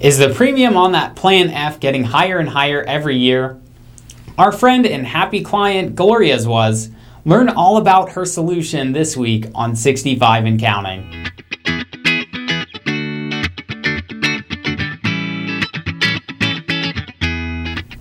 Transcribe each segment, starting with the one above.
Is the premium on that Plan F getting higher and higher every year? Our friend and happy client Gloria's was. Learn all about her solution this week on 65 and Counting.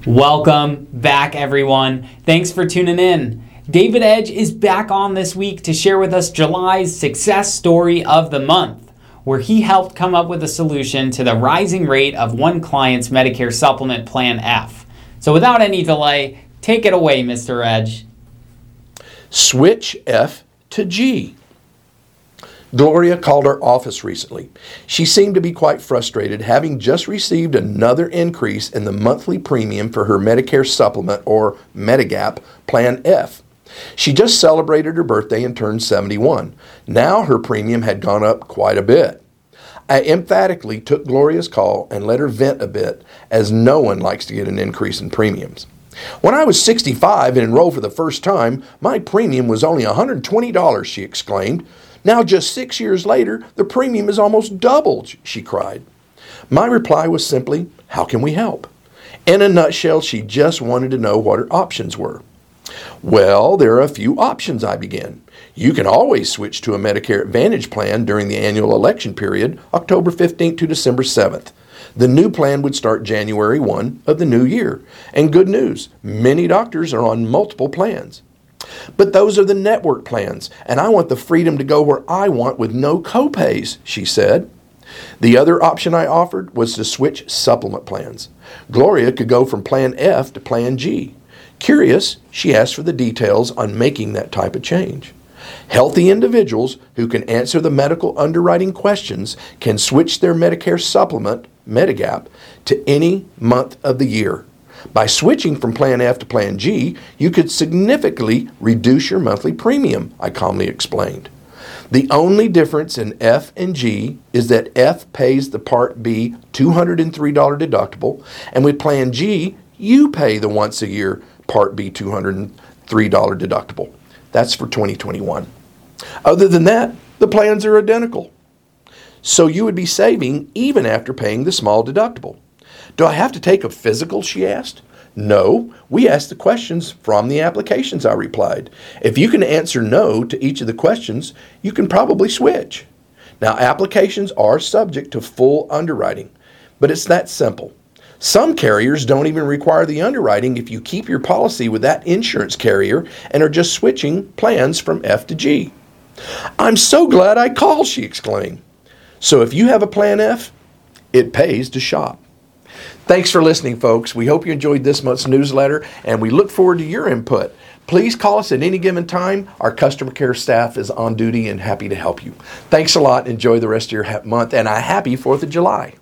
Welcome back, everyone. Thanks for tuning in. David Edge is back on this week to share with us July's success story of the month, where he helped come up with a solution to the rising rate of one client's Medicare Supplement Plan F. So, without any delay, take it away, Mr. Edge. Switch F to G. Gloria called our office recently. She seemed to be quite frustrated, having just received another increase in the monthly premium for her Medicare supplement or Medigap Plan F. She just celebrated her birthday and turned 71. Now her premium had gone up quite a bit. I emphatically took Gloria's call and let her vent a bit, as no one likes to get an increase in premiums. When I was 65 and enrolled for the first time, my premium was only $120, she exclaimed. Now, just six years later, the premium is almost doubled, she cried. My reply was simply, How can we help? In a nutshell, she just wanted to know what her options were. Well, there are a few options, I began. You can always switch to a Medicare Advantage plan during the annual election period, October 15th to December 7th. The new plan would start January 1 of the new year. And good news, many doctors are on multiple plans. But those are the network plans, and I want the freedom to go where I want with no copays, she said. The other option I offered was to switch supplement plans. Gloria could go from Plan F to Plan G. Curious, she asked for the details on making that type of change. Healthy individuals who can answer the medical underwriting questions can switch their Medicare supplement, Medigap, to any month of the year. By switching from Plan F to Plan G, you could significantly reduce your monthly premium, I calmly explained. The only difference in F and G is that F pays the Part B $203 deductible, and with Plan G, you pay the once a year Part B $203 deductible. That's for 2021. Other than that, the plans are identical. So you would be saving even after paying the small deductible. Do I have to take a physical? She asked. No, we asked the questions from the applications, I replied. If you can answer no to each of the questions, you can probably switch. Now, applications are subject to full underwriting, but it's that simple. Some carriers don't even require the underwriting if you keep your policy with that insurance carrier and are just switching plans from F to G. I'm so glad I called, she exclaimed. So if you have a Plan F, it pays to shop. Thanks for listening, folks. We hope you enjoyed this month's newsletter and we look forward to your input. Please call us at any given time. Our customer care staff is on duty and happy to help you. Thanks a lot. Enjoy the rest of your month and a happy 4th of July.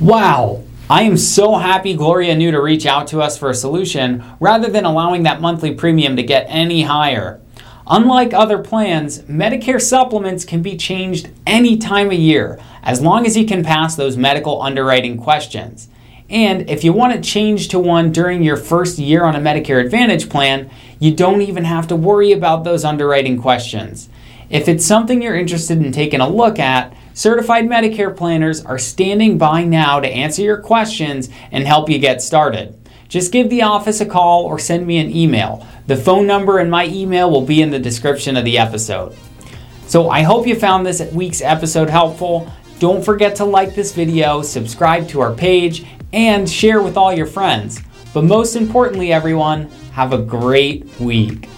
Wow! I am so happy Gloria knew to reach out to us for a solution rather than allowing that monthly premium to get any higher. Unlike other plans, Medicare supplements can be changed any time of year as long as you can pass those medical underwriting questions. And if you want to change to one during your first year on a Medicare Advantage plan, you don't even have to worry about those underwriting questions. If it's something you're interested in taking a look at, certified Medicare planners are standing by now to answer your questions and help you get started. Just give the office a call or send me an email. The phone number and my email will be in the description of the episode. So I hope you found this week's episode helpful. Don't forget to like this video, subscribe to our page, and share with all your friends. But most importantly, everyone, have a great week.